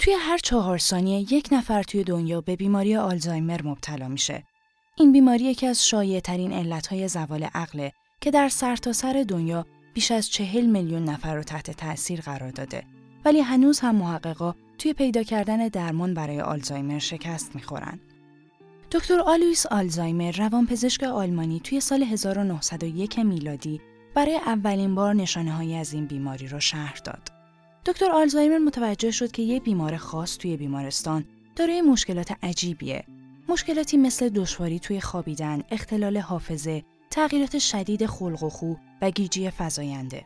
توی هر چهار ثانیه یک نفر توی دنیا به بیماری آلزایمر مبتلا میشه. این بیماری یکی از شایع ترین علتهای زوال عقله که در سرتاسر سر دنیا بیش از چهل میلیون نفر رو تحت تأثیر قرار داده. ولی هنوز هم محققا توی پیدا کردن درمان برای آلزایمر شکست می‌خورن. دکتر آلویس آلزایمر روانپزشک آلمانی توی سال 1901 میلادی برای اولین بار نشانه هایی از این بیماری را شهر داد. دکتر آلزایمر متوجه شد که یه بیمار خاص توی بیمارستان دارای مشکلات عجیبیه. مشکلاتی مثل دشواری توی خوابیدن، اختلال حافظه، تغییرات شدید خلق و خو و گیجی فزاینده.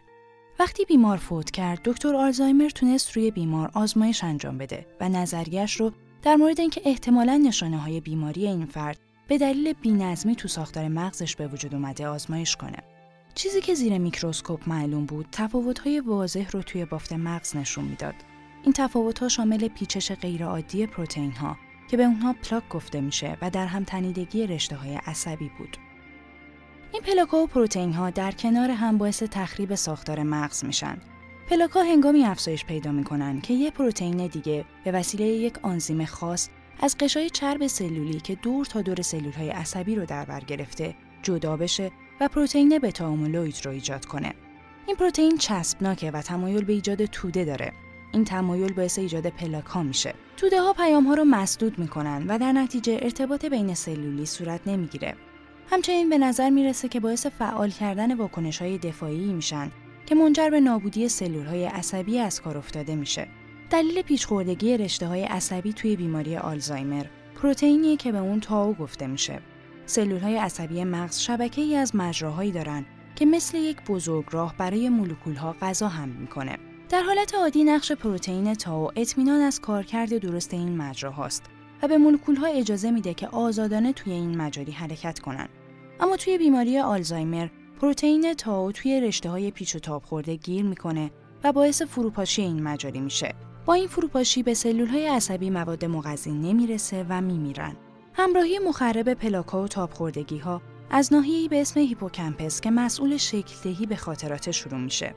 وقتی بیمار فوت کرد، دکتر آلزایمر تونست روی بیمار آزمایش انجام بده و نظریش رو در مورد اینکه احتمالا نشانه های بیماری این فرد به دلیل بینظمی تو ساختار مغزش به وجود اومده آزمایش کنه. چیزی که زیر میکروسکوپ معلوم بود تفاوت‌های واضح رو توی بافت مغز نشون می‌داد. این تفاوت‌ها شامل پیچش غیرعادی پروتئین‌ها که به اونها پلاک گفته میشه و در هم تنیدگی رشته های عصبی بود. این پلاک‌ها و پروتئین‌ها در کنار هم باعث تخریب ساختار مغز میشن. پلاک‌ها هنگامی افزایش پیدا می‌کنن که یه پروتئین دیگه به وسیله یک آنزیم خاص از قشای چرب سلولی که دور تا دور سلول‌های عصبی رو در بر گرفته جدا بشه و پروتئین بتا آمولوید رو ایجاد کنه. این پروتئین چسبناکه و تمایل به ایجاد توده داره. این تمایل باعث ایجاد پلاک ها میشه. توده ها پیام ها رو مسدود می‌کنن و در نتیجه ارتباط بین سلولی صورت نمی‌گیره. همچنین به نظر می‌رسه که باعث فعال کردن واکنش های دفاعی میشن که منجر به نابودی سلول های عصبی از کار افتاده میشه. دلیل پیچخوردگی رشته های عصبی توی بیماری آلزایمر پروتئینی که به اون تاو گفته میشه. سلول های عصبی مغز شبکه ای از مجراهایی دارند که مثل یک بزرگراه برای مولکول ها غذا هم می‌کنه. در حالت عادی نقش پروتئین تاو اطمینان از کارکرد درست این مجراهاست و به مولکول ها اجازه میده که آزادانه توی این مجاری حرکت کنن. اما توی بیماری آلزایمر پروتئین تاو توی رشته های پیچ و تاب خورده گیر می‌کنه و باعث فروپاشی این مجاری میشه. با این فروپاشی به سلول های عصبی مواد مغذی نمی‌رسه و میمیرن. همراهی مخرب پلاکا و تابخوردگی ها از ناحیه‌ای به اسم هیپوکمپس که مسئول شکل دهی به خاطرات شروع میشه.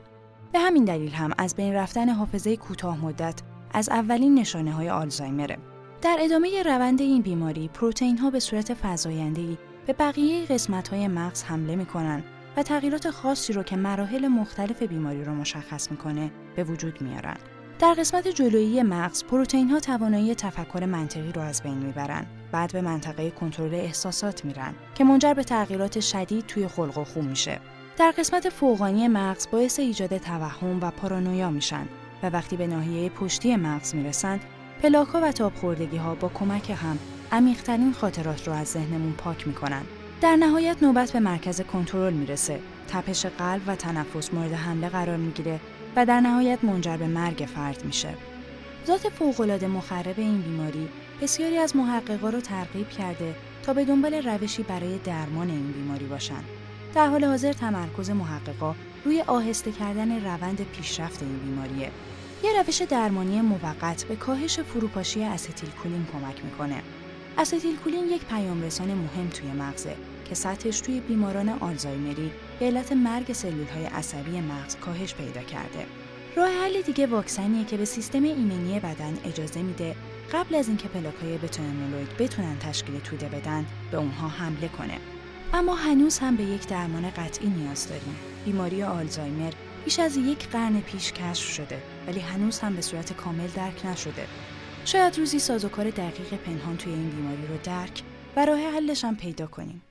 به همین دلیل هم از بین رفتن حافظه کوتاه مدت از اولین نشانه های آلزایمره. در ادامه روند این بیماری پروتئین ها به صورت فزاینده به بقیه قسمت های مغز حمله می‌کنن و تغییرات خاصی رو که مراحل مختلف بیماری رو مشخص می‌کنه به وجود میارن. در قسمت جلویی مغز پروتئین ها توانایی تفکر منطقی رو از بین می‌برن. بعد به منطقه کنترل احساسات میرن که منجر به تغییرات شدید توی خلق و خو میشه. در قسمت فوقانی مغز باعث ایجاد توهم و پارانویا میشن و وقتی به ناحیه پشتی مغز می‌رسند پلاکا و تابخوردگی ها با کمک هم عمیقترین خاطرات رو از ذهنمون پاک می‌کنن. در نهایت نوبت به مرکز کنترل می‌رسه. تپش قلب و تنفس مورد حمله قرار می‌گیره و در نهایت منجر به مرگ فرد میشه. ذات فوقالعاده مخرب این بیماری بسیاری از محققا رو ترغیب کرده تا به دنبال روشی برای درمان این بیماری باشند. در حال حاضر تمرکز محققا روی آهسته کردن روند پیشرفت این بیماریه. یه روش درمانی موقت به کاهش فروپاشی استیل کولین کمک می‌کنه. استیل کولین یک پیامرسان مهم توی مغزه که سطحش توی بیماران آلزایمری به علت مرگ سلول های عصبی مغز کاهش پیدا کرده. راه حل دیگه واکسنیه که به سیستم ایمنی بدن اجازه میده قبل از اینکه پلاک های بتونن تشکیل توده بدن به اونها حمله کنه. اما هنوز هم به یک درمان قطعی نیاز داریم. بیماری آلزایمر بیش از یک قرن پیش کشف شده ولی هنوز هم به صورت کامل درک نشده. شاید روزی سازوکار دقیق پنهان توی این بیماری رو درک و راه حلش هم پیدا کنیم.